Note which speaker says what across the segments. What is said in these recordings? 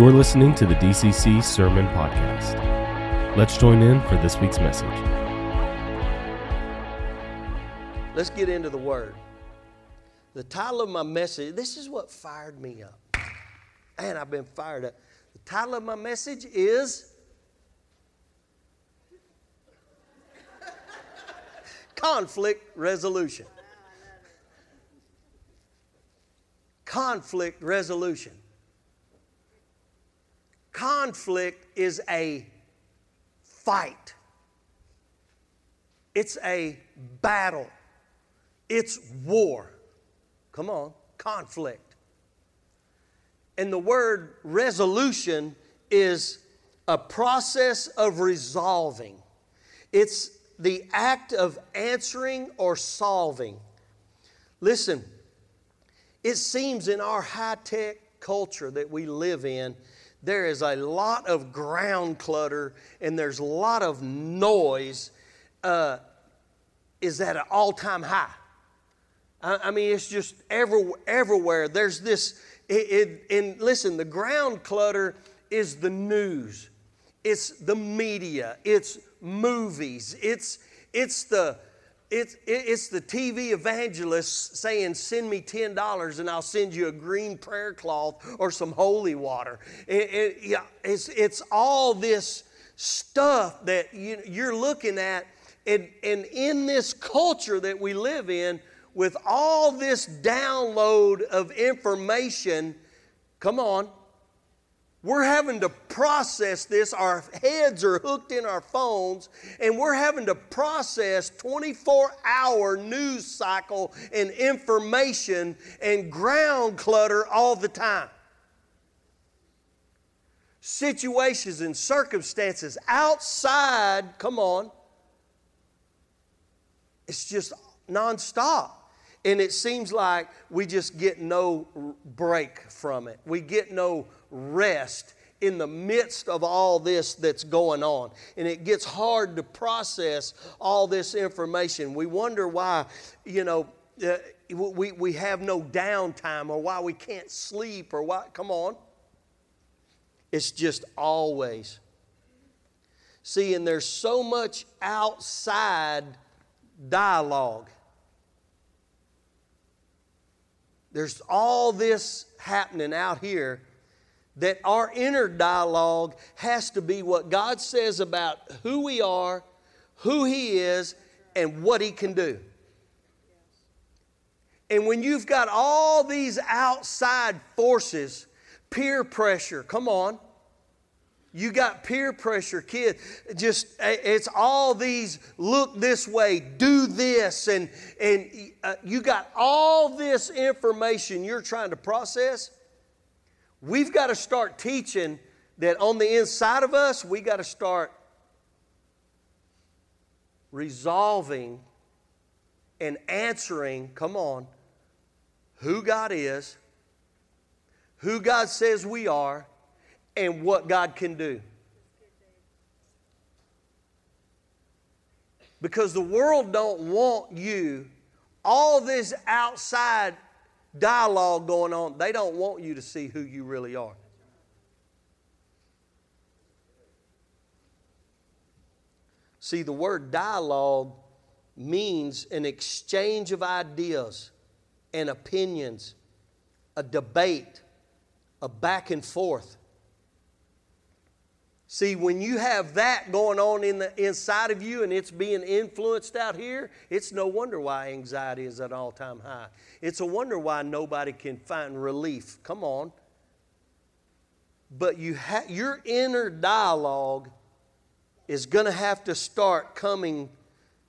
Speaker 1: You're listening to the DCC Sermon Podcast. Let's join in for this week's message.
Speaker 2: Let's get into the Word. The title of my message, this is what fired me up. Man, I've been fired up. The title of my message is Conflict Resolution. Conflict Resolution. Conflict is a fight, it's a battle, it's war. Come on, conflict. And the word resolution is a process of resolving. It's the act of answering or solving. Listen, it seems in our high tech culture that we live in, there is a lot of ground clutter and there's a lot of noise. Uh, is at an all-time high? I mean it's just every, everywhere. There's this it, it, and listen the ground clutter is the news. It's the media. It's movies. It's it's the it's, it's the TV evangelist saying, Send me $10 and I'll send you a green prayer cloth or some holy water. It, it, yeah, it's, it's all this stuff that you, you're looking at. And, and in this culture that we live in, with all this download of information, come on, we're having to process this. Our heads are hooked in our phones, and we're having to process 24 hour news cycle and information and ground clutter all the time. Situations and circumstances outside, come on, it's just nonstop. And it seems like we just get no break from it. We get no rest in the midst of all this that's going on. And it gets hard to process all this information. We wonder why, you know, uh, we, we have no downtime or why we can't sleep or why. Come on. It's just always. See, and there's so much outside dialogue. There's all this happening out here that our inner dialogue has to be what God says about who we are, who He is, and what He can do. And when you've got all these outside forces, peer pressure, come on. You got peer pressure, kid. Just it's all these look this way, do this, and and uh, you got all this information you're trying to process. We've got to start teaching that on the inside of us, we got to start resolving and answering, come on, who God is, who God says we are, and what God can do. Because the world don't want you all this outside dialogue going on, they don't want you to see who you really are. See, the word dialogue means an exchange of ideas and opinions, a debate, a back and forth. See, when you have that going on in the inside of you and it's being influenced out here, it's no wonder why anxiety is at all time high. It's a wonder why nobody can find relief. Come on. But you ha- your inner dialogue is going to have to start coming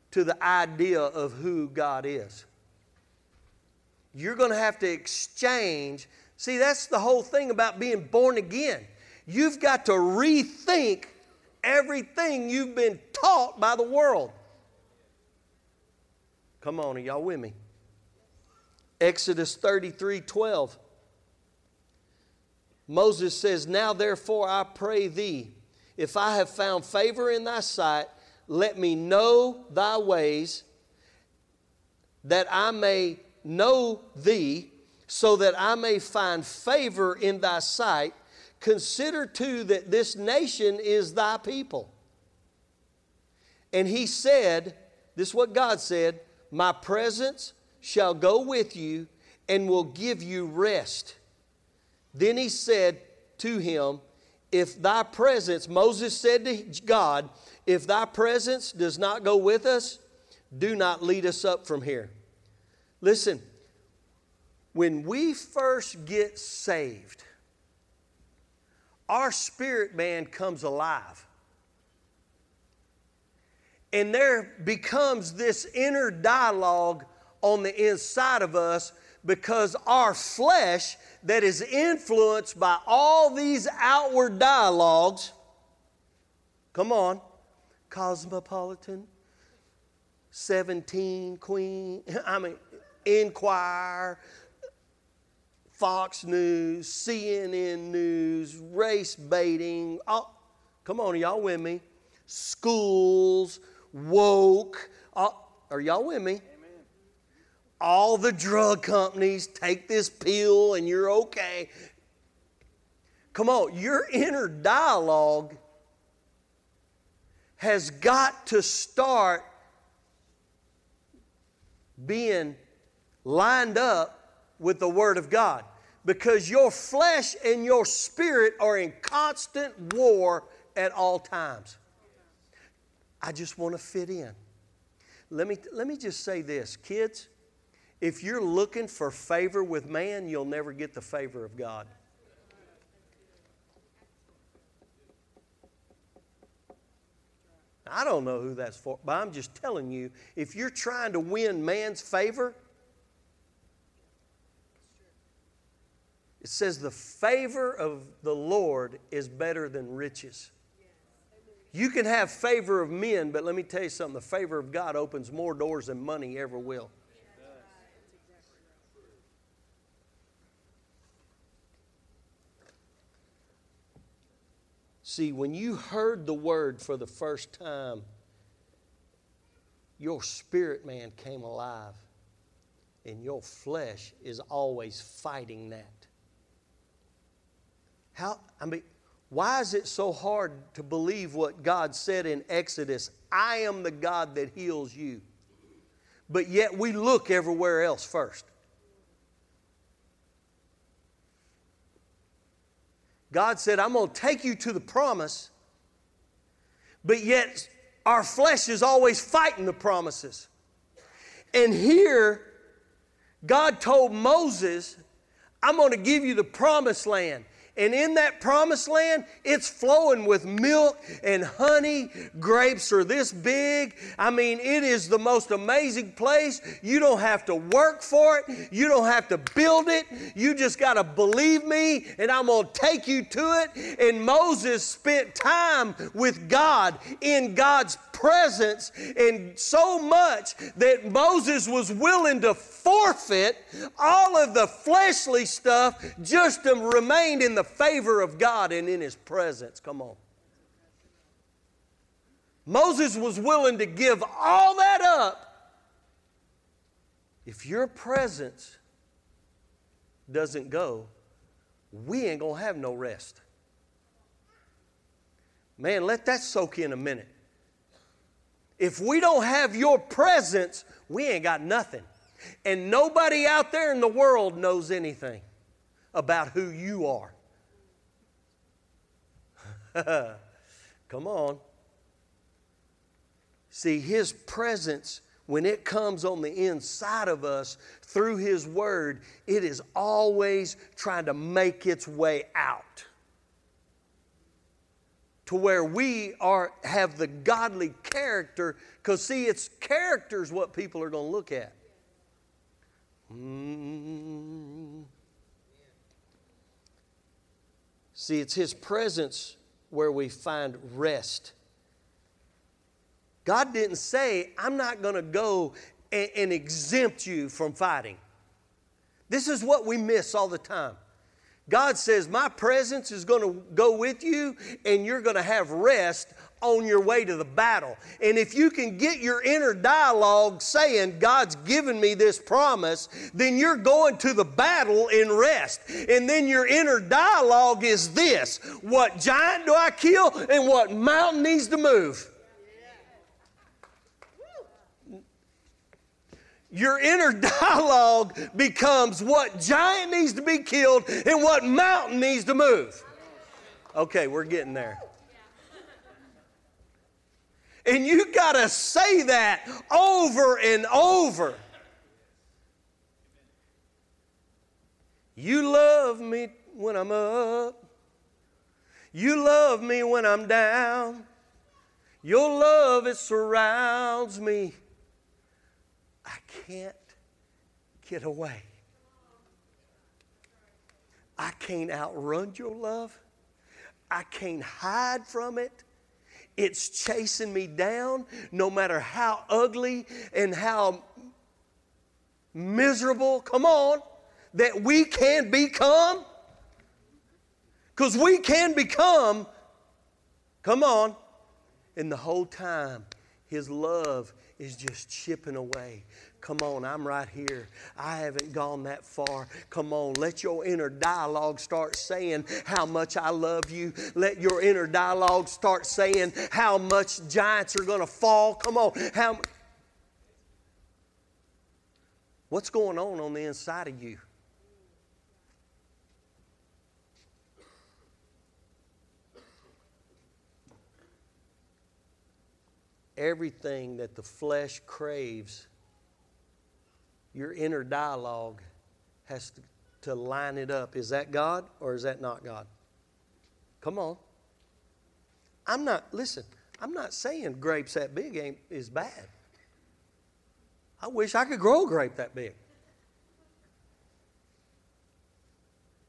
Speaker 2: to the idea of who God is. You're going to have to exchange. See, that's the whole thing about being born again. You've got to rethink everything you've been taught by the world. Come on, are y'all with me? Exodus 33 12. Moses says, Now therefore I pray thee, if I have found favor in thy sight, let me know thy ways, that I may know thee, so that I may find favor in thy sight consider too that this nation is thy people. And he said, This is what God said, My presence shall go with you and will give you rest. Then he said to him, If thy presence, Moses said to God, If thy presence does not go with us, do not lead us up from here. Listen, when we first get saved, our spirit man comes alive. And there becomes this inner dialogue on the inside of us because our flesh, that is influenced by all these outward dialogues, come on, cosmopolitan, 17 queen, I mean, Enquirer, Fox News, CNN News, race baiting. All, come on, y'all with me? Schools, woke. Are y'all with me? All the drug companies take this pill and you're okay. Come on, your inner dialogue has got to start being lined up with the Word of God because your flesh and your spirit are in constant war at all times. I just want to fit in. Let me, let me just say this kids, if you're looking for favor with man, you'll never get the favor of God. I don't know who that's for, but I'm just telling you if you're trying to win man's favor, It says, The favor of the Lord is better than riches. You can have favor of men, but let me tell you something the favor of God opens more doors than money ever will. See, when you heard the word for the first time, your spirit man came alive, and your flesh is always fighting that. How, I mean, why is it so hard to believe what God said in Exodus? I am the God that heals you. But yet we look everywhere else first. God said, I'm going to take you to the promise, but yet our flesh is always fighting the promises. And here, God told Moses, I'm going to give you the promised land. And in that promised land, it's flowing with milk and honey. Grapes are this big. I mean, it is the most amazing place. You don't have to work for it, you don't have to build it. You just got to believe me, and I'm going to take you to it. And Moses spent time with God in God's presence, and so much that Moses was willing to forfeit all of the fleshly stuff just to remain in the favor of God and in His presence. Come on. Moses was willing to give all that up if your presence doesn't go, we ain't going to have no rest. Man, let that soak in a minute. If we don't have your presence, we ain't got nothing. And nobody out there in the world knows anything about who you are. Come on. See, His presence, when it comes on the inside of us through His Word, it is always trying to make its way out to where we are have the godly character because see it's character is what people are going to look at. Mm. see it's his presence where we find rest. God didn't say i'm not going to go and, and exempt you from fighting. This is what we miss all the time God says, My presence is going to go with you, and you're going to have rest on your way to the battle. And if you can get your inner dialogue saying, God's given me this promise, then you're going to the battle in rest. And then your inner dialogue is this what giant do I kill and what mountain needs to move? Your inner dialogue becomes what giant needs to be killed and what mountain needs to move. Okay, we're getting there. And you got to say that over and over. You love me when I'm up. You love me when I'm down. Your love, it surrounds me. I can't get away. I can't outrun your love. I can't hide from it. It's chasing me down no matter how ugly and how miserable, come on, that we can become. Because we can become, come on, and the whole time, His love is just chipping away. Come on, I'm right here. I haven't gone that far. Come on, let your inner dialogue start saying how much I love you. Let your inner dialogue start saying how much giants are going to fall. Come on, how What's going on on the inside of you? Everything that the flesh craves, your inner dialogue has to, to line it up. Is that God or is that not God? Come on. I'm not, listen, I'm not saying grapes that big ain't, is bad. I wish I could grow a grape that big.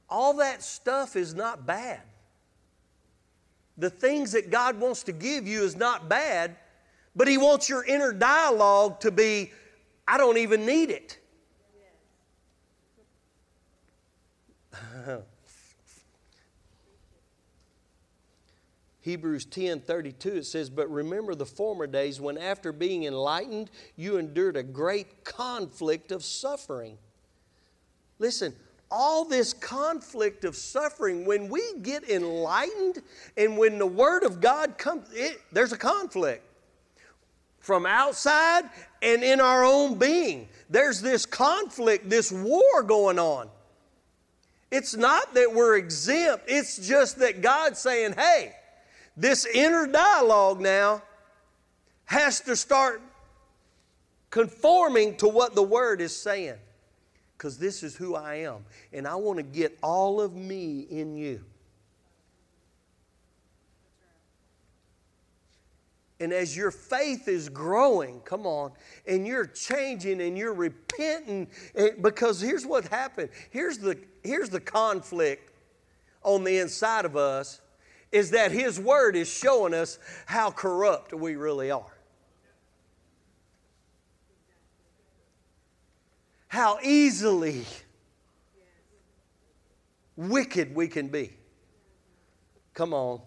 Speaker 2: All that stuff is not bad. The things that God wants to give you is not bad, but He wants your inner dialogue to be, I don't even need it. Hebrews 10 32, it says, But remember the former days when, after being enlightened, you endured a great conflict of suffering. Listen, all this conflict of suffering, when we get enlightened and when the Word of God comes, it, there's a conflict from outside and in our own being. There's this conflict, this war going on. It's not that we're exempt, it's just that God's saying, hey, this inner dialogue now has to start conforming to what the Word is saying. Because this is who I am. And I want to get all of me in you. And as your faith is growing, come on, and you're changing and you're repenting, eh, because here's what happened. Here's the, here's the conflict on the inside of us is that His Word is showing us how corrupt we really are. How easily wicked we can be. Come on.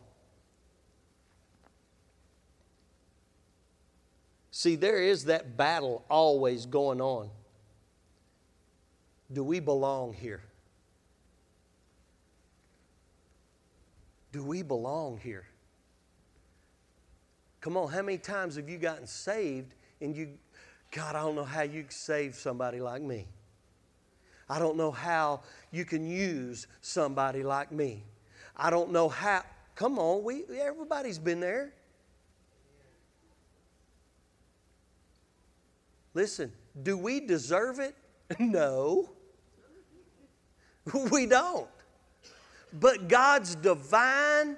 Speaker 2: See, there is that battle always going on. Do we belong here? Do we belong here? Come on, how many times have you gotten saved and you, God, I don't know how you save somebody like me. I don't know how you can use somebody like me. I don't know how. Come on, we everybody's been there. Listen, do we deserve it? No. We don't. But God's divine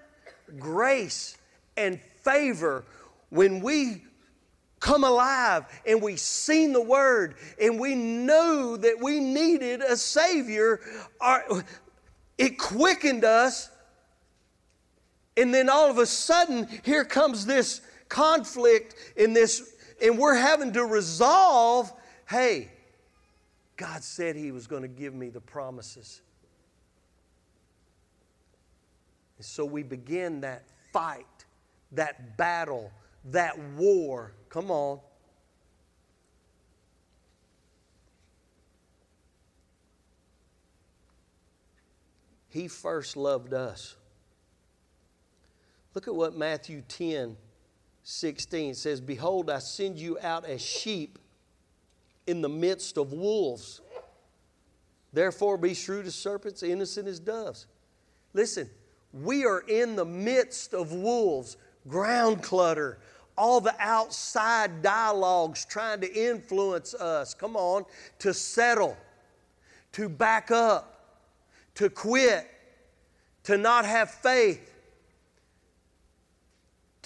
Speaker 2: grace and favor, when we come alive and we seen the word and we knew that we needed a savior it quickened us and then all of a sudden here comes this conflict in this and we're having to resolve hey, God said He was going to give me the promises. And so we begin that fight that battle, that war. Come on. He first loved us. Look at what Matthew 10 16 says Behold, I send you out as sheep in the midst of wolves. Therefore, be shrewd as serpents, innocent as doves. Listen, we are in the midst of wolves, ground clutter, all the outside dialogues trying to influence us. Come on, to settle, to back up, to quit, to not have faith,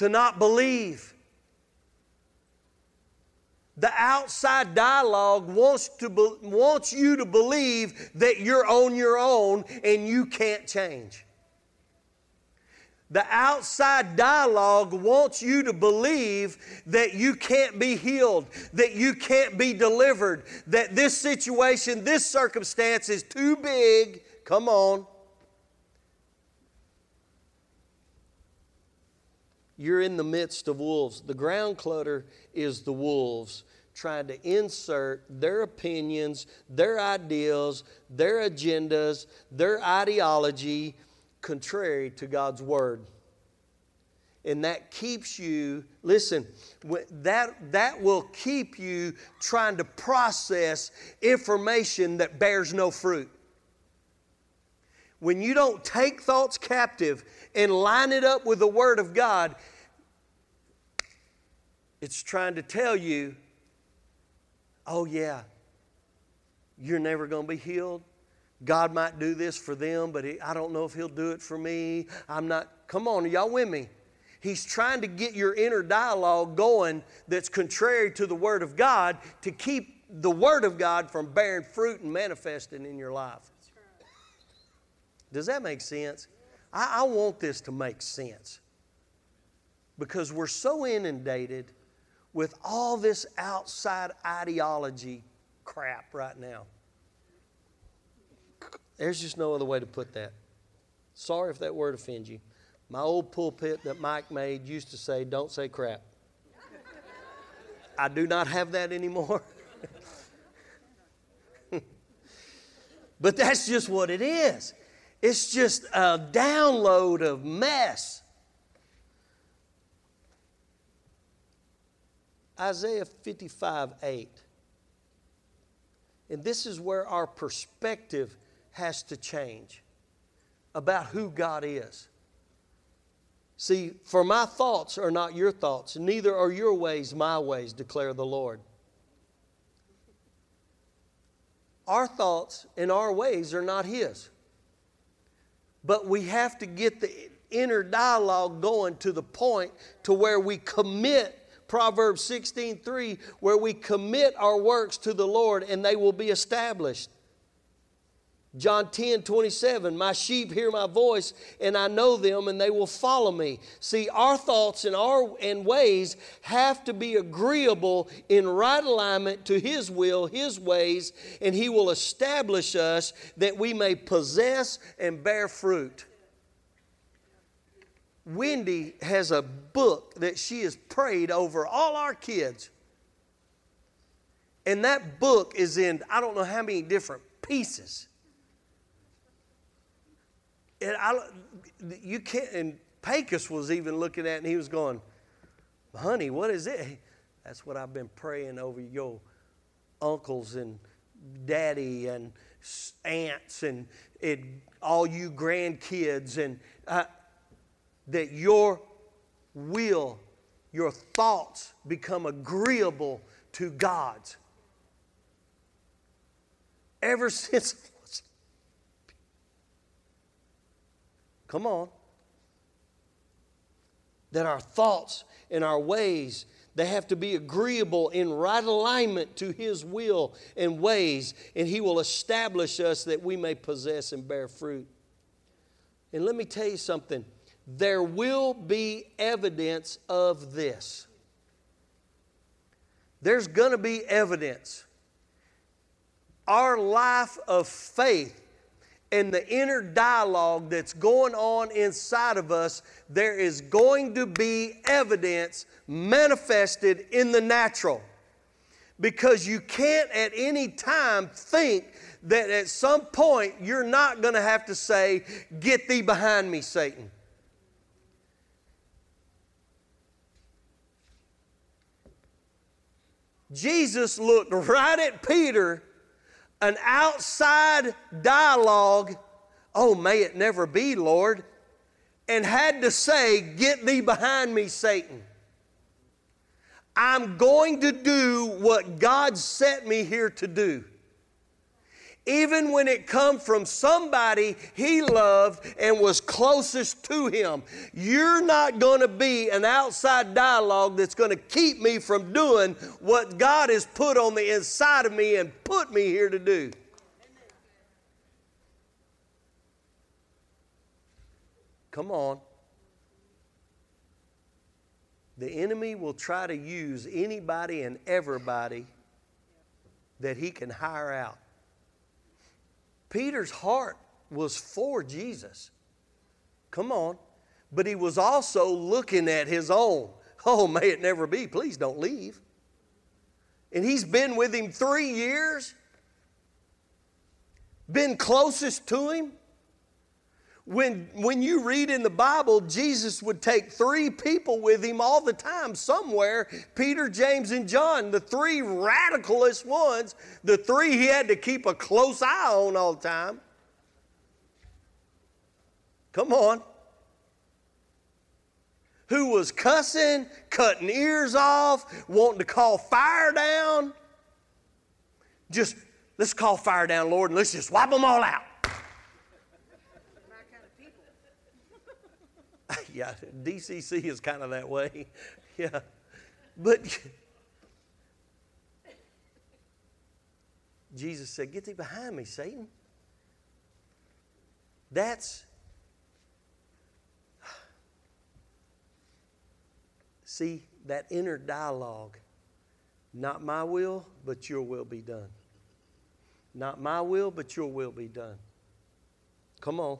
Speaker 2: to not believe. The outside dialogue wants, to be, wants you to believe that you're on your own and you can't change. The outside dialogue wants you to believe that you can't be healed, that you can't be delivered, that this situation, this circumstance is too big. Come on. You're in the midst of wolves. The ground clutter is the wolves trying to insert their opinions, their ideals, their agendas, their ideology contrary to God's word. And that keeps you, listen, that, that will keep you trying to process information that bears no fruit. When you don't take thoughts captive and line it up with the Word of God, it's trying to tell you, oh, yeah, you're never going to be healed. God might do this for them, but I don't know if He'll do it for me. I'm not. Come on, y'all with me? He's trying to get your inner dialogue going that's contrary to the Word of God to keep the Word of God from bearing fruit and manifesting in your life. Does that make sense? I, I want this to make sense because we're so inundated with all this outside ideology crap right now. There's just no other way to put that. Sorry if that word offends you. My old pulpit that Mike made used to say, Don't say crap. I do not have that anymore. but that's just what it is. It's just a download of mess. Isaiah 55 8. And this is where our perspective has to change about who God is. See, for my thoughts are not your thoughts, neither are your ways my ways, declare the Lord. Our thoughts and our ways are not His. But we have to get the inner dialogue going to the point to where we commit Proverbs 16:3 where we commit our works to the Lord and they will be established. John 10, 27, my sheep hear my voice, and I know them, and they will follow me. See, our thoughts and our and ways have to be agreeable in right alignment to His will, His ways, and He will establish us that we may possess and bear fruit. Wendy has a book that she has prayed over all our kids. And that book is in, I don't know how many different pieces. And I, you can't, and Pecos was even looking at it and he was going, honey, what is it? That's what I've been praying over your uncles and daddy and aunts and, and all you grandkids. And uh, that your will, your thoughts become agreeable to God's. Ever since, come on, that our thoughts and our ways they have to be agreeable in right alignment to His will and ways, and He will establish us that we may possess and bear fruit. And let me tell you something there will be evidence of this. There's going to be evidence. Our life of faith and the inner dialogue that's going on inside of us, there is going to be evidence manifested in the natural. Because you can't at any time think that at some point you're not going to have to say, Get thee behind me, Satan. Jesus looked right at Peter, an outside dialogue, oh, may it never be, Lord, and had to say, Get thee behind me, Satan. I'm going to do what God set me here to do even when it come from somebody he loved and was closest to him. You're not going to be an outside dialogue that's going to keep me from doing what God has put on the inside of me and put me here to do. Come on. The enemy will try to use anybody and everybody that he can hire out. Peter's heart was for Jesus. Come on. But he was also looking at his own. Oh, may it never be. Please don't leave. And he's been with him three years, been closest to him. When, when you read in the Bible, Jesus would take three people with him all the time, somewhere Peter, James, and John, the three radicalist ones, the three he had to keep a close eye on all the time. Come on. Who was cussing, cutting ears off, wanting to call fire down. Just, let's call fire down, Lord, and let's just wipe them all out. yeah, DCC is kind of that way. yeah. But Jesus said, Get thee behind me, Satan. That's, see, that inner dialogue. Not my will, but your will be done. Not my will, but your will be done. Come on.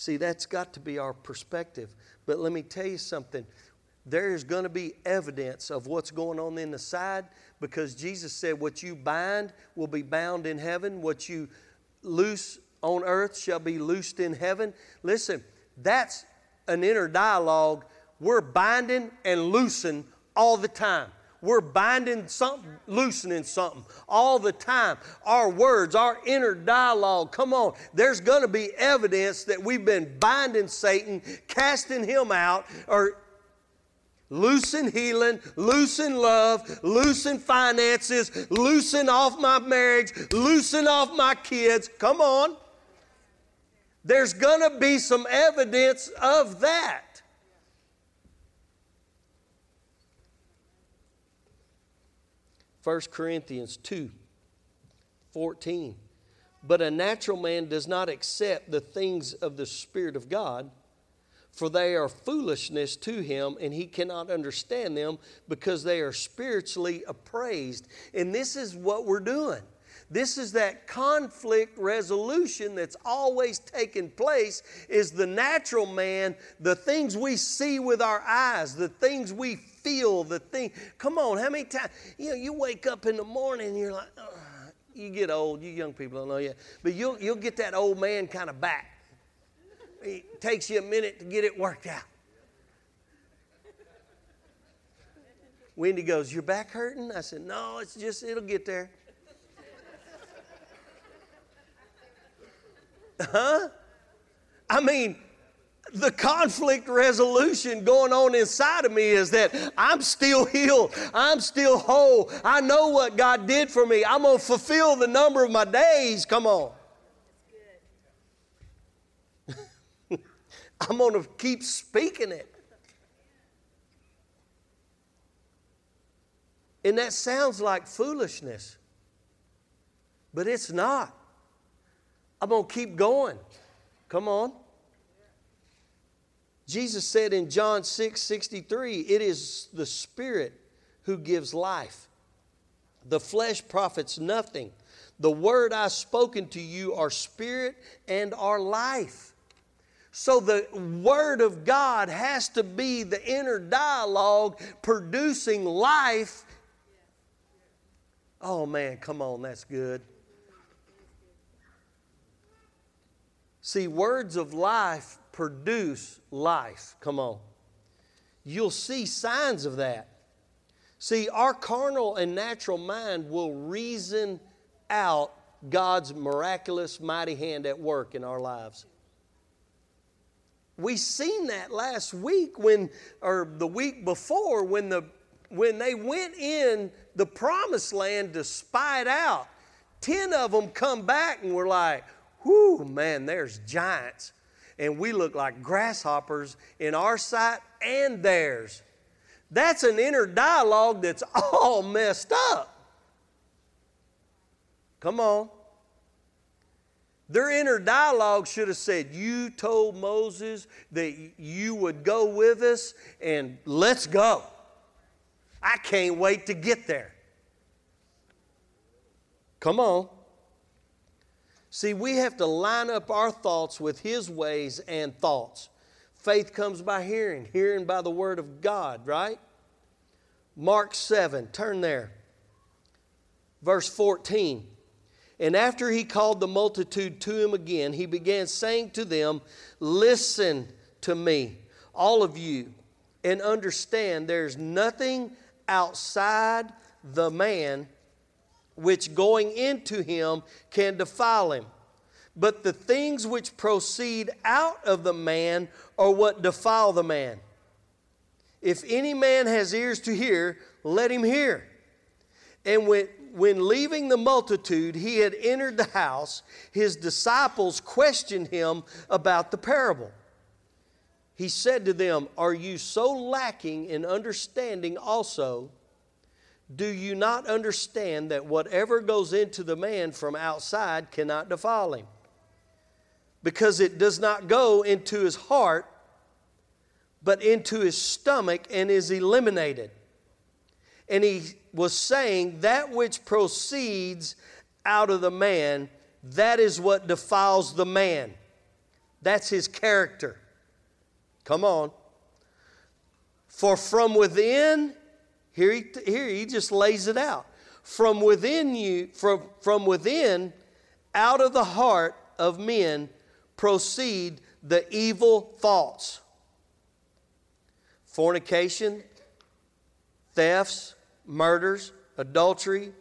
Speaker 2: See, that's got to be our perspective. But let me tell you something. There is going to be evidence of what's going on in the side because Jesus said, What you bind will be bound in heaven, what you loose on earth shall be loosed in heaven. Listen, that's an inner dialogue. We're binding and loosing all the time. We're binding something, loosening something all the time. Our words, our inner dialogue, come on. There's going to be evidence that we've been binding Satan, casting him out, or loosen healing, loosen love, loosen finances, loosen off my marriage, loosen off my kids. Come on. There's going to be some evidence of that. 1 Corinthians 2 14. But a natural man does not accept the things of the Spirit of God, for they are foolishness to him, and he cannot understand them because they are spiritually appraised. And this is what we're doing. This is that conflict resolution that's always taking place is the natural man, the things we see with our eyes, the things we feel, the thing. Come on, how many times, you know, you wake up in the morning and you're like, oh, you get old, you young people don't know yet, but you'll, you'll get that old man kind of back. It takes you a minute to get it worked out. Wendy goes, Your back hurting? I said, No, it's just, it'll get there. Huh? I mean, the conflict resolution going on inside of me is that I'm still healed. I'm still whole. I know what God did for me. I'm going to fulfill the number of my days. Come on. I'm going to keep speaking it. And that sounds like foolishness, but it's not. I'm going to keep going. Come on. Jesus said in John 6 63, it is the Spirit who gives life. The flesh profits nothing. The word I've spoken to you are spirit and are life. So the Word of God has to be the inner dialogue producing life. Oh man, come on, that's good. See, words of life produce life. Come on. You'll see signs of that. See, our carnal and natural mind will reason out God's miraculous, mighty hand at work in our lives. We seen that last week when, or the week before, when the when they went in the promised land to spy it out. Ten of them come back and were like, whoo, man, there's giants. And we look like grasshoppers in our sight and theirs. That's an inner dialogue that's all messed up. Come on. Their inner dialogue should have said, You told Moses that you would go with us, and let's go. I can't wait to get there. Come on. See, we have to line up our thoughts with His ways and thoughts. Faith comes by hearing, hearing by the Word of God, right? Mark 7, turn there. Verse 14. And after he called the multitude to him again, he began saying to them, Listen to me, all of you, and understand there's nothing outside the man which going into him can defile him. But the things which proceed out of the man are what defile the man. If any man has ears to hear, let him hear. And when, when leaving the multitude, he had entered the house, his disciples questioned him about the parable. He said to them, Are you so lacking in understanding also? Do you not understand that whatever goes into the man from outside cannot defile him? Because it does not go into his heart, but into his stomach and is eliminated. And he was saying, That which proceeds out of the man, that is what defiles the man. That's his character. Come on. For from within, here he, here he just lays it out. From within you, from, from within, out of the heart of men proceed the evil thoughts fornication, thefts, murders, adultery,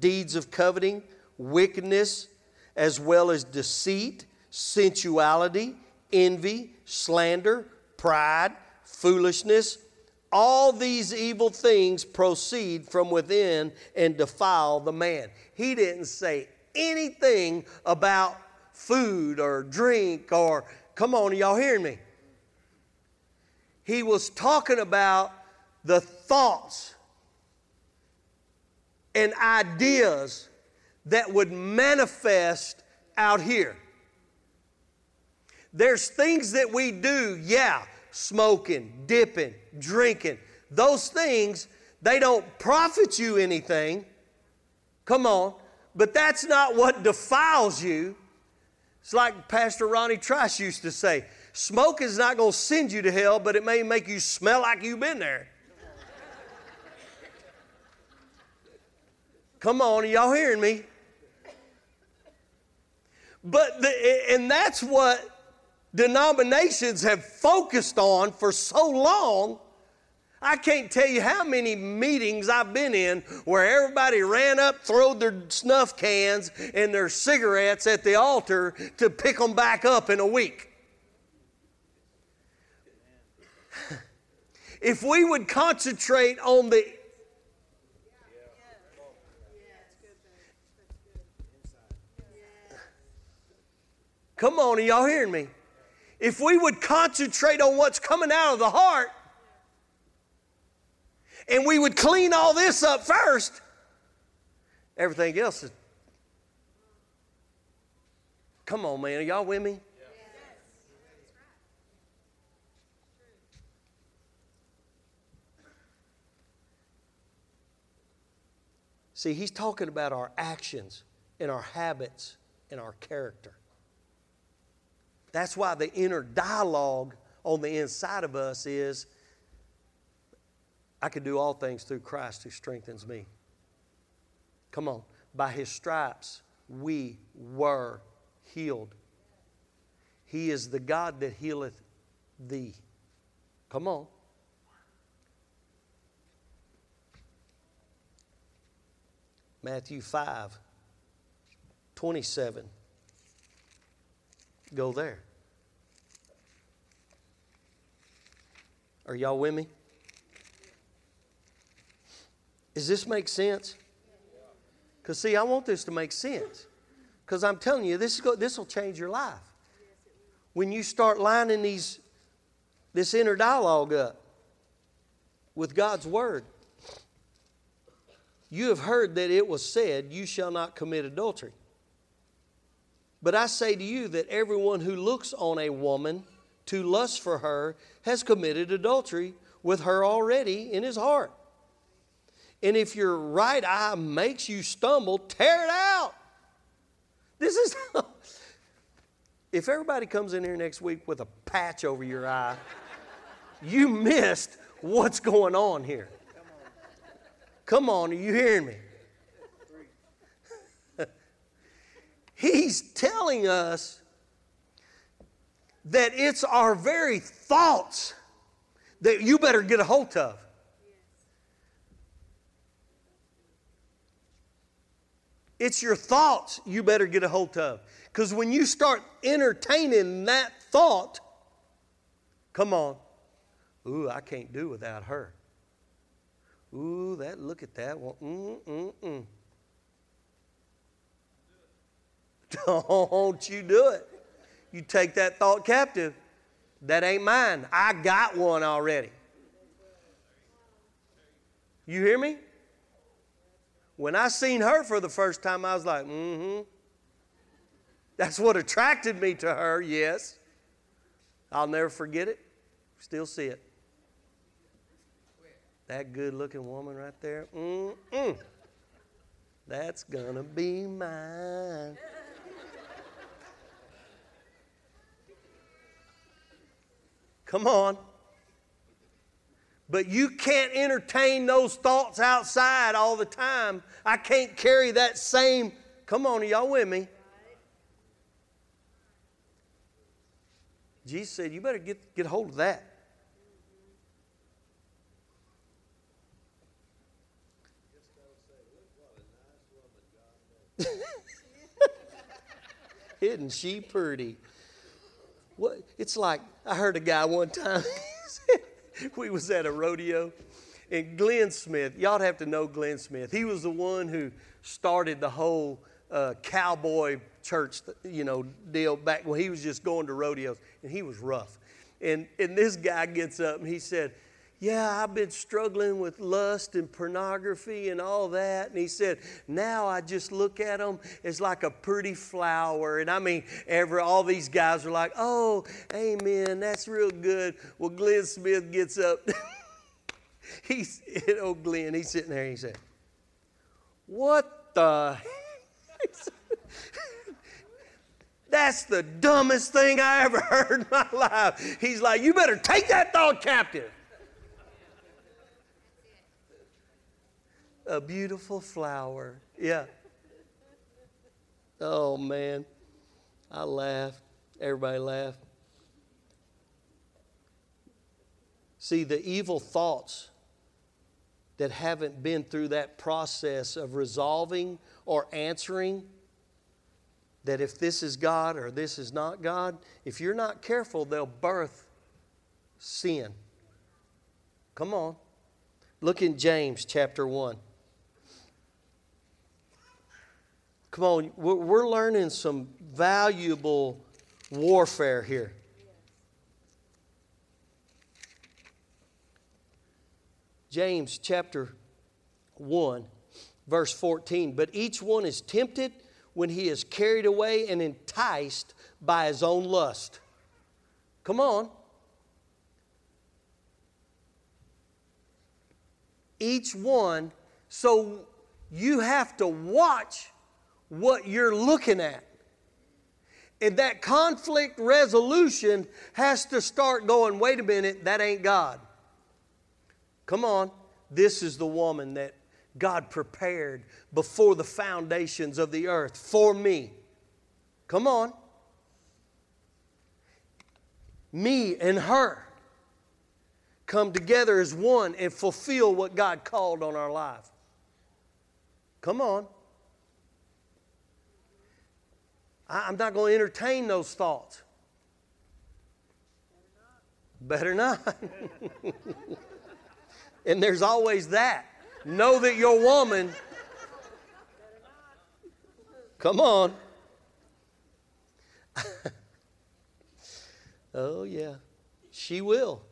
Speaker 2: deeds of coveting, wickedness, as well as deceit, sensuality, envy, slander, pride, foolishness. All these evil things proceed from within and defile the man. He didn't say anything about food or drink or, come on, y'all hearing me? He was talking about the thoughts and ideas that would manifest out here. There's things that we do, yeah, smoking, dipping, drinking. Those things, they don't profit you anything. Come on. But that's not what defiles you. It's like Pastor Ronnie Trice used to say smoke is not going to send you to hell, but it may make you smell like you've been there. Come on, are y'all hearing me? But the, and that's what denominations have focused on for so long. I can't tell you how many meetings I've been in where everybody ran up, throwed their snuff cans and their cigarettes at the altar to pick them back up in a week. if we would concentrate on the Come on, are y'all hearing me? If we would concentrate on what's coming out of the heart and we would clean all this up first, everything else is. Come on, man. Are y'all with me? See, he's talking about our actions. and our habits, and our character. That's why the inner dialogue on the inside of us is I can do all things through Christ who strengthens me. Come on. By his stripes, we were healed. He is the God that healeth thee. Come on. Matthew 5, 27. Go there. Are y'all with me? Does this make sense? Because, see, I want this to make sense. Because I'm telling you, this, go, this will change your life. When you start lining these, this inner dialogue up with God's Word, you have heard that it was said, You shall not commit adultery. But I say to you that everyone who looks on a woman to lust for her has committed adultery with her already in his heart. And if your right eye makes you stumble, tear it out. This is, if everybody comes in here next week with a patch over your eye, you missed what's going on here. Come on, are you hearing me? He's telling us that it's our very thoughts that you better get a hold of. It's your thoughts you better get a hold of. Because when you start entertaining that thought, come on, ooh, I can't do without her. Ooh, that look at that one. Mm, mm, mm. Don't you do it. You take that thought captive. That ain't mine. I got one already. You hear me? When I seen her for the first time, I was like, mm-hmm. That's what attracted me to her, yes. I'll never forget it. Still see it. That good looking woman right there, mm-mm. That's gonna be mine. Come on. But you can't entertain those thoughts outside all the time. I can't carry that same. Come on, y'all with me? Jesus said, You better get, get hold of that. Isn't she pretty? What? It's like I heard a guy one time. we was at a rodeo, and Glenn Smith. Y'all have to know Glenn Smith. He was the one who started the whole uh, cowboy church, you know, deal back when he was just going to rodeos, and he was rough. And and this guy gets up and he said, yeah, I've been struggling with lust and pornography and all that. And he said, now I just look at them as like a pretty flower. And I mean, every, all these guys are like, oh, amen, that's real good. Well, Glenn Smith gets up. he's, oh, Glenn, he's sitting there and he said, what the? That's the dumbest thing I ever heard in my life. He's like, You better take that thought captive. A beautiful flower. Yeah. Oh, man. I laughed. Everybody laughed. See, the evil thoughts that haven't been through that process of resolving or answering that if this is God or this is not God, if you're not careful, they'll birth sin. Come on. Look in James chapter 1. Come on, we're learning some valuable warfare here. James chapter 1, verse 14. But each one is tempted when he is carried away and enticed by his own lust. Come on. Each one, so you have to watch what you're looking at. And that conflict resolution has to start going, wait a minute, that ain't God. Come on, this is the woman that God prepared before the foundations of the earth for me. Come on. Me and her come together as one and fulfill what God called on our life. Come on. I'm not going to entertain those thoughts. Better not. and there's always that. Know that your woman. Come on. oh, yeah. She will.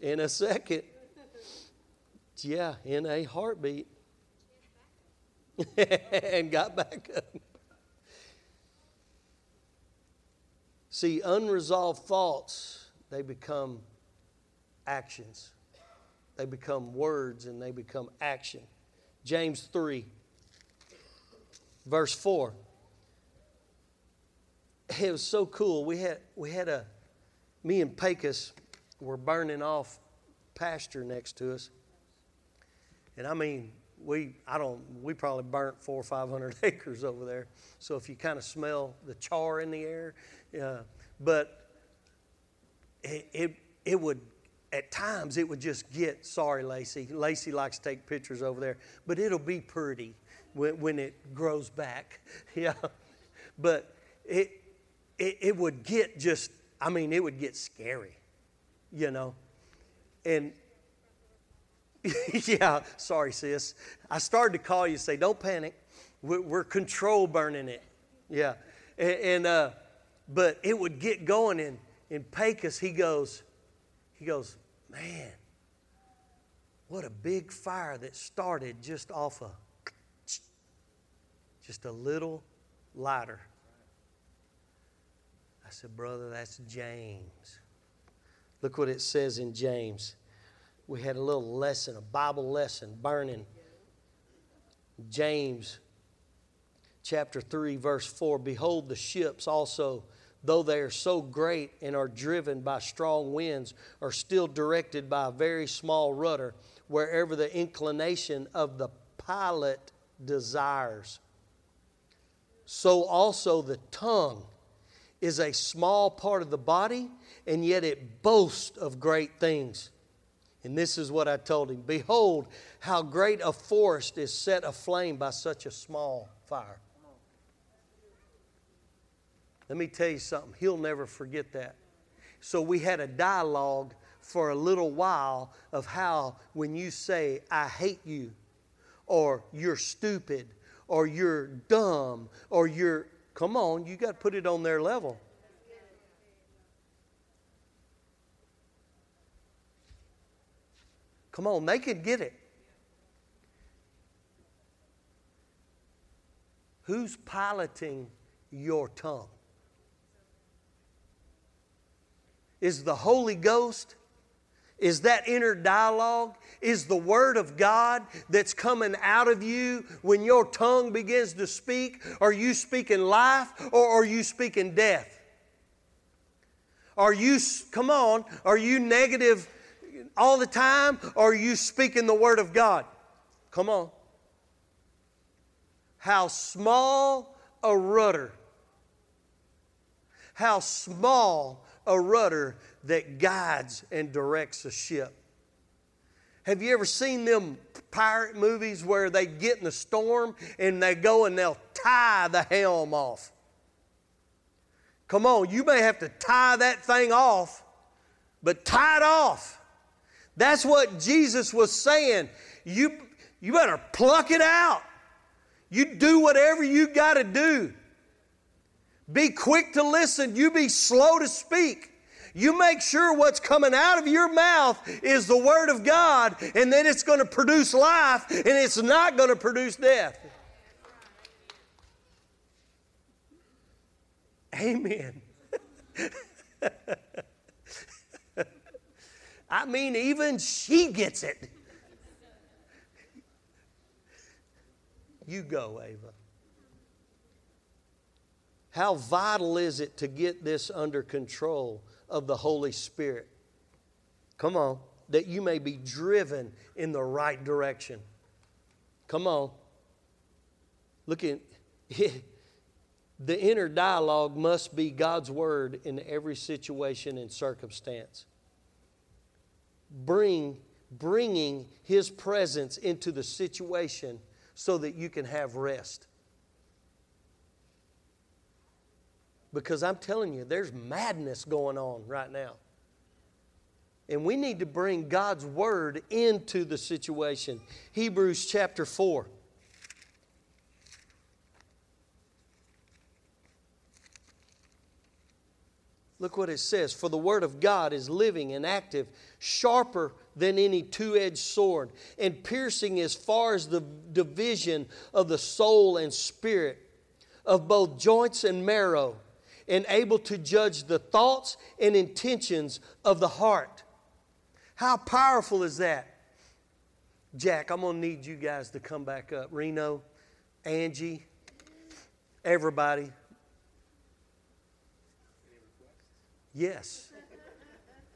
Speaker 2: In a second. Yeah, in a heartbeat. and got back up. See, unresolved thoughts, they become actions. They become words and they become action. James 3, verse 4. It was so cool. We had, we had a, me and Pecos were burning off pasture next to us. And I mean, we I don't we probably burnt four or five hundred acres over there. So if you kind of smell the char in the air, uh, but it, it it would at times it would just get sorry Lacey. Lacey likes to take pictures over there, but it'll be pretty when, when it grows back. Yeah, but it, it it would get just I mean it would get scary, you know, and yeah, sorry, sis. I started to call you say, don't panic. We're, we're control burning it. Yeah. And, and uh, but it would get going in, in Pecos. He goes, he goes, man, what a big fire that started just off a, just a little lighter. I said, brother, that's James. Look what it says in James we had a little lesson, a Bible lesson, burning. James chapter 3, verse 4 Behold, the ships also, though they are so great and are driven by strong winds, are still directed by a very small rudder wherever the inclination of the pilot desires. So also the tongue is a small part of the body, and yet it boasts of great things. And this is what I told him Behold, how great a forest is set aflame by such a small fire. Let me tell you something, he'll never forget that. So we had a dialogue for a little while of how when you say, I hate you, or you're stupid, or you're dumb, or you're, come on, you got to put it on their level. Come on, they can get it. Who's piloting your tongue? Is the Holy Ghost? Is that inner dialogue? Is the Word of God that's coming out of you when your tongue begins to speak? Are you speaking life or are you speaking death? Are you, come on, are you negative all the time or are you speaking the Word of God? Come on. How small a rudder. How small a rudder that guides and directs a ship. Have you ever seen them pirate movies where they get in a storm and they go and they'll tie the helm off? Come on, you may have to tie that thing off, but tie it off. That's what Jesus was saying. You, you better pluck it out. You do whatever you got to do. Be quick to listen. You be slow to speak. You make sure what's coming out of your mouth is the Word of God, and then it's going to produce life and it's not going to produce death. Amen. I mean, even she gets it. You go, Ava. How vital is it to get this under control of the Holy Spirit? Come on, that you may be driven in the right direction. Come on. Look at the inner dialogue must be God's word in every situation and circumstance. Bring bringing his presence into the situation so that you can have rest. Because I'm telling you, there's madness going on right now. And we need to bring God's word into the situation. Hebrews chapter 4. Look what it says. For the word of God is living and active, sharper than any two edged sword, and piercing as far as the division of the soul and spirit, of both joints and marrow, and able to judge the thoughts and intentions of the heart. How powerful is that? Jack, I'm going to need you guys to come back up. Reno, Angie, everybody. Yes.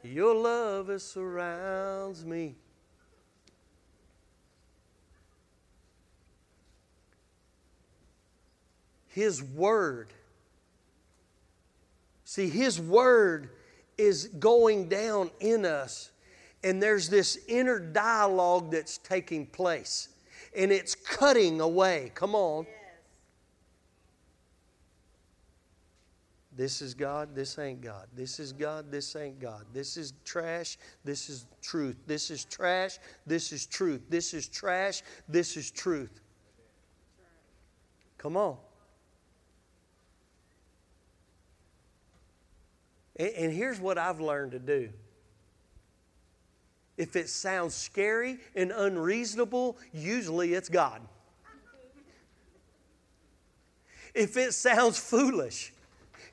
Speaker 2: Your love surrounds me. His Word. See, His Word is going down in us, and there's this inner dialogue that's taking place, and it's cutting away. Come on. This is God, this ain't God. This is God, this ain't God. This is trash, this is truth. This is trash, this is truth. This is trash, this is truth. Come on. And, and here's what I've learned to do. If it sounds scary and unreasonable, usually it's God. If it sounds foolish,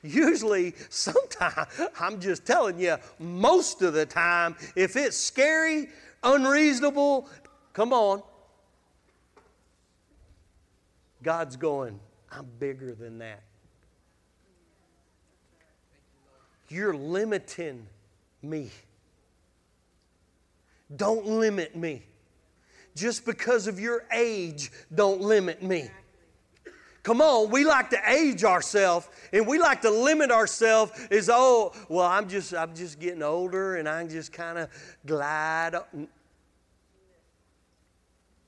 Speaker 2: Usually, sometimes, I'm just telling you, most of the time, if it's scary, unreasonable, come on. God's going, I'm bigger than that. You're limiting me. Don't limit me. Just because of your age, don't limit me. Come on, we like to age ourselves and we like to limit ourselves as oh, well, I'm just I'm just getting older and I am just kind of glide. Up.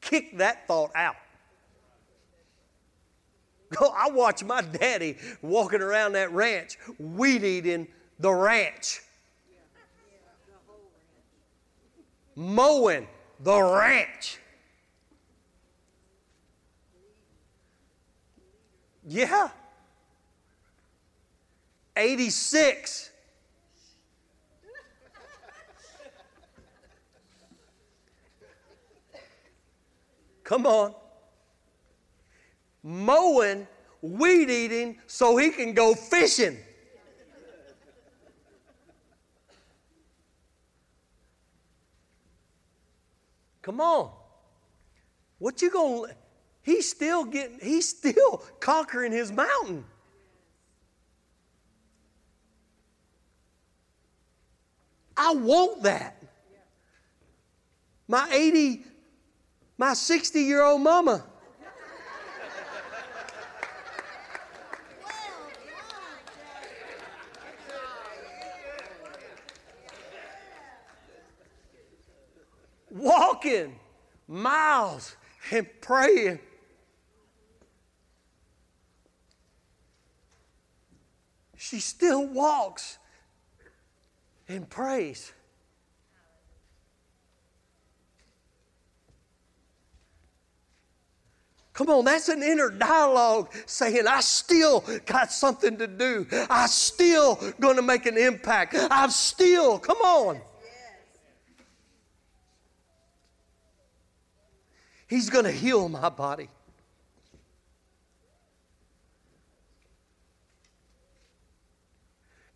Speaker 2: Kick that thought out. Go, oh, I watch my daddy walking around that ranch, weed eating the ranch, mowing the ranch. Yeah. 86. Come on. Mowing, weed eating, so he can go fishing. Come on. What you going to he's still getting, he's still conquering his mountain. I want that. My 80, my 60 year old mama. Walking miles and praying she still walks and prays. Come on, that's an inner dialogue saying, I still got something to do. I still to make an impact. I'm still, come on. He's to heal my body.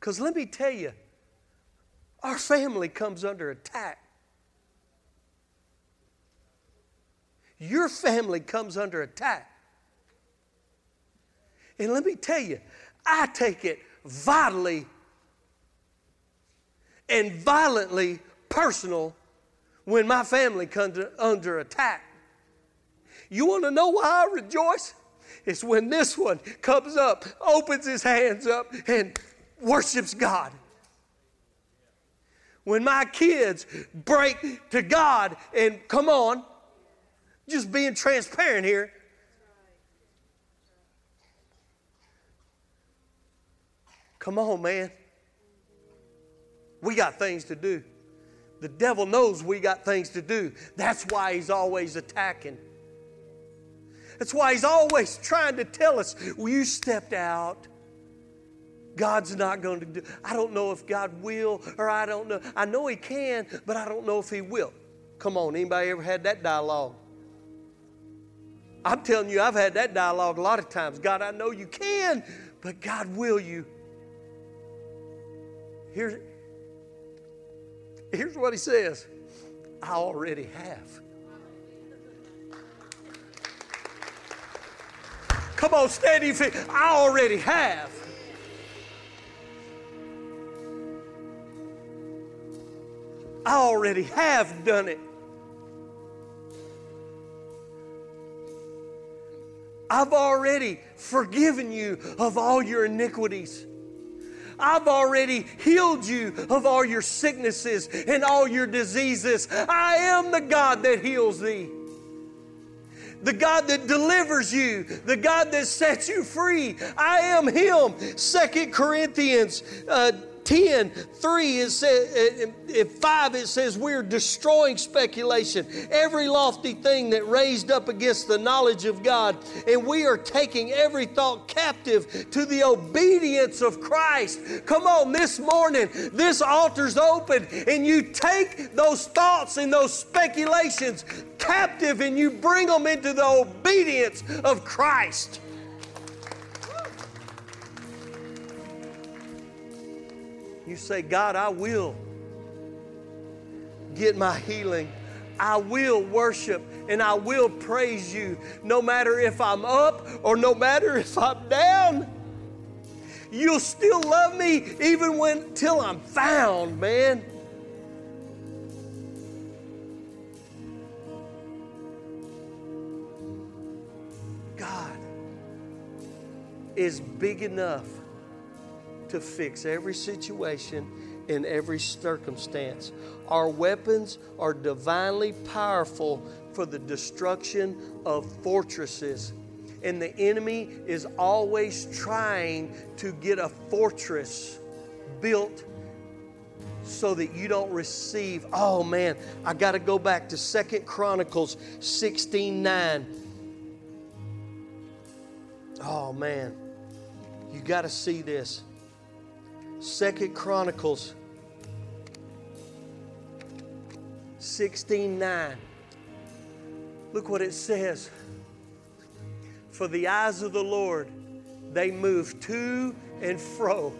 Speaker 2: Because let me tell you, our family comes under attack. Your family comes under attack. And let me tell you, I take it vitally and violently personal when my family comes under attack. You want to know why I rejoice? It's when this one comes up, opens his hands up, and worships God. When my kids break to God and come on, just being transparent here. Come on, man. We got things to do. The devil knows we got things to do. That's why he's always attacking. That's why he's always trying to tell us, well, you stepped out. God's not going to do. I don't know if God will or I don't know. I know he can, but I don't know if he will. Come on, anybody ever had that dialogue? I'm telling you, I've had that dialogue a lot of times. God, I know you can, but God, will you? Here's, here's what he says I already have. Come on, stand your feet. I already have. I already have done it. I've already forgiven you of all your iniquities. I've already healed you of all your sicknesses and all your diseases. I am the God that heals thee the God that delivers you, the God that sets you free. I am Him. Second Corinthians uh, 10, 3, it says, uh, 5, it says, We're destroying speculation, every lofty thing that raised up against the knowledge of God, and we are taking every thought captive to the obedience of Christ. Come on, this morning, this altar's open, and you take those thoughts and those speculations captive and you bring them into the obedience of Christ. You say, God, I will get my healing. I will worship and I will praise you no matter if I'm up or no matter if I'm down. You'll still love me even when till I'm found, man. God is big enough to fix every situation in every circumstance. Our weapons are divinely powerful for the destruction of fortresses. And the enemy is always trying to get a fortress built so that you don't receive. Oh man, I got to go back to Second Chronicles 16 9. Oh man, you got to see this. Second Chronicles 16 9. Look what it says. For the eyes of the Lord, they move to and fro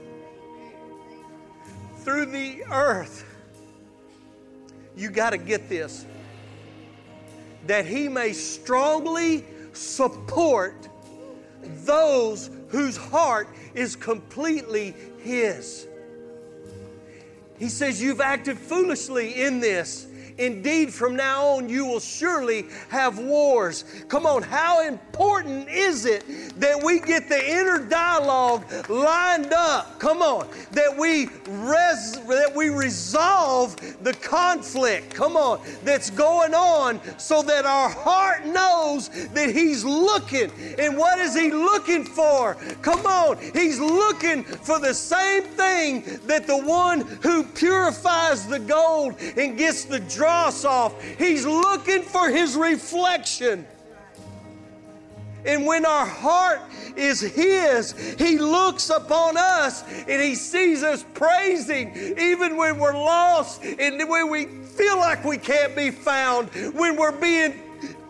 Speaker 2: through the earth. You got to get this. That he may strongly support those whose heart is completely His. He says, You've acted foolishly in this. Indeed, from now on, you will surely have wars. Come on, how important is it that we get the inner dialogue lined up? Come on, that we res- that we resolve the conflict. Come on, that's going on, so that our heart knows that He's looking. And what is He looking for? Come on, He's looking for the same thing that the one who purifies the gold and gets the off. He's looking for his reflection. And when our heart is His, He looks upon us and He sees us praising, even when we're lost and when we feel like we can't be found, when we're being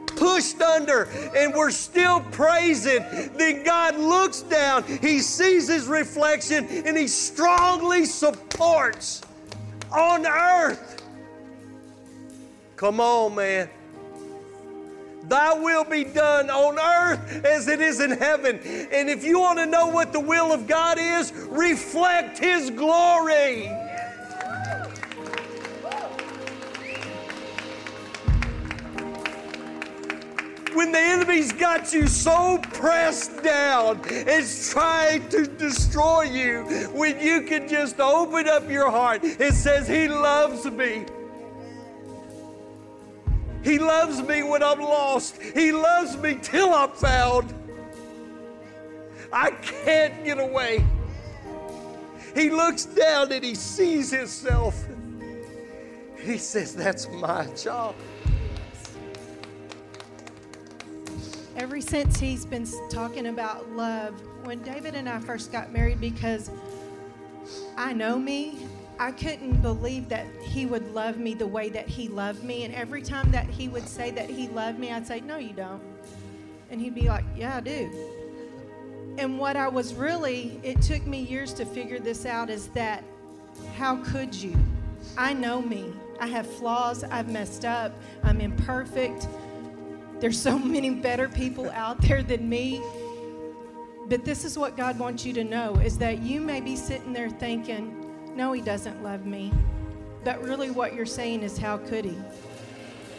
Speaker 2: pushed under and we're still praising, then God looks down, He sees His reflection, and He strongly supports on earth Come on, man. Thy will be done on earth as it is in heaven. And if you want to know what the will of God is, reflect His glory. when the enemy's got you so pressed down, it's trying to destroy you, when you can just open up your heart, it says, He loves me. He loves me when I'm lost. He loves me till I'm found. I can't get away. He looks down and he sees himself. He says, That's my job.
Speaker 3: Ever since he's been talking about love, when David and I first got married, because I know me, I couldn't believe that he would love me the way that he loved me. And every time that he would say that he loved me, I'd say, No, you don't. And he'd be like, Yeah, I do. And what I was really, it took me years to figure this out, is that how could you? I know me. I have flaws. I've messed up. I'm imperfect. There's so many better people out there than me. But this is what God wants you to know is that you may be sitting there thinking, no, he doesn't love me. But really, what you're saying is, how could he?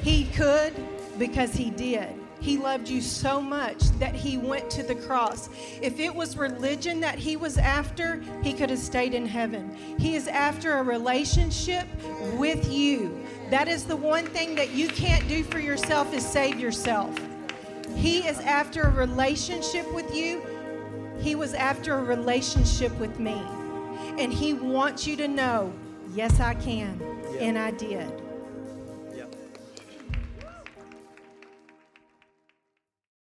Speaker 3: He could because he did. He loved you so much that he went to the cross. If it was religion that he was after, he could have stayed in heaven. He is after a relationship with you. That is the one thing that you can't do for yourself is save yourself. He is after a relationship with you. He was after a relationship with me. And he wants you to know, yes, I can. Yeah. And I did.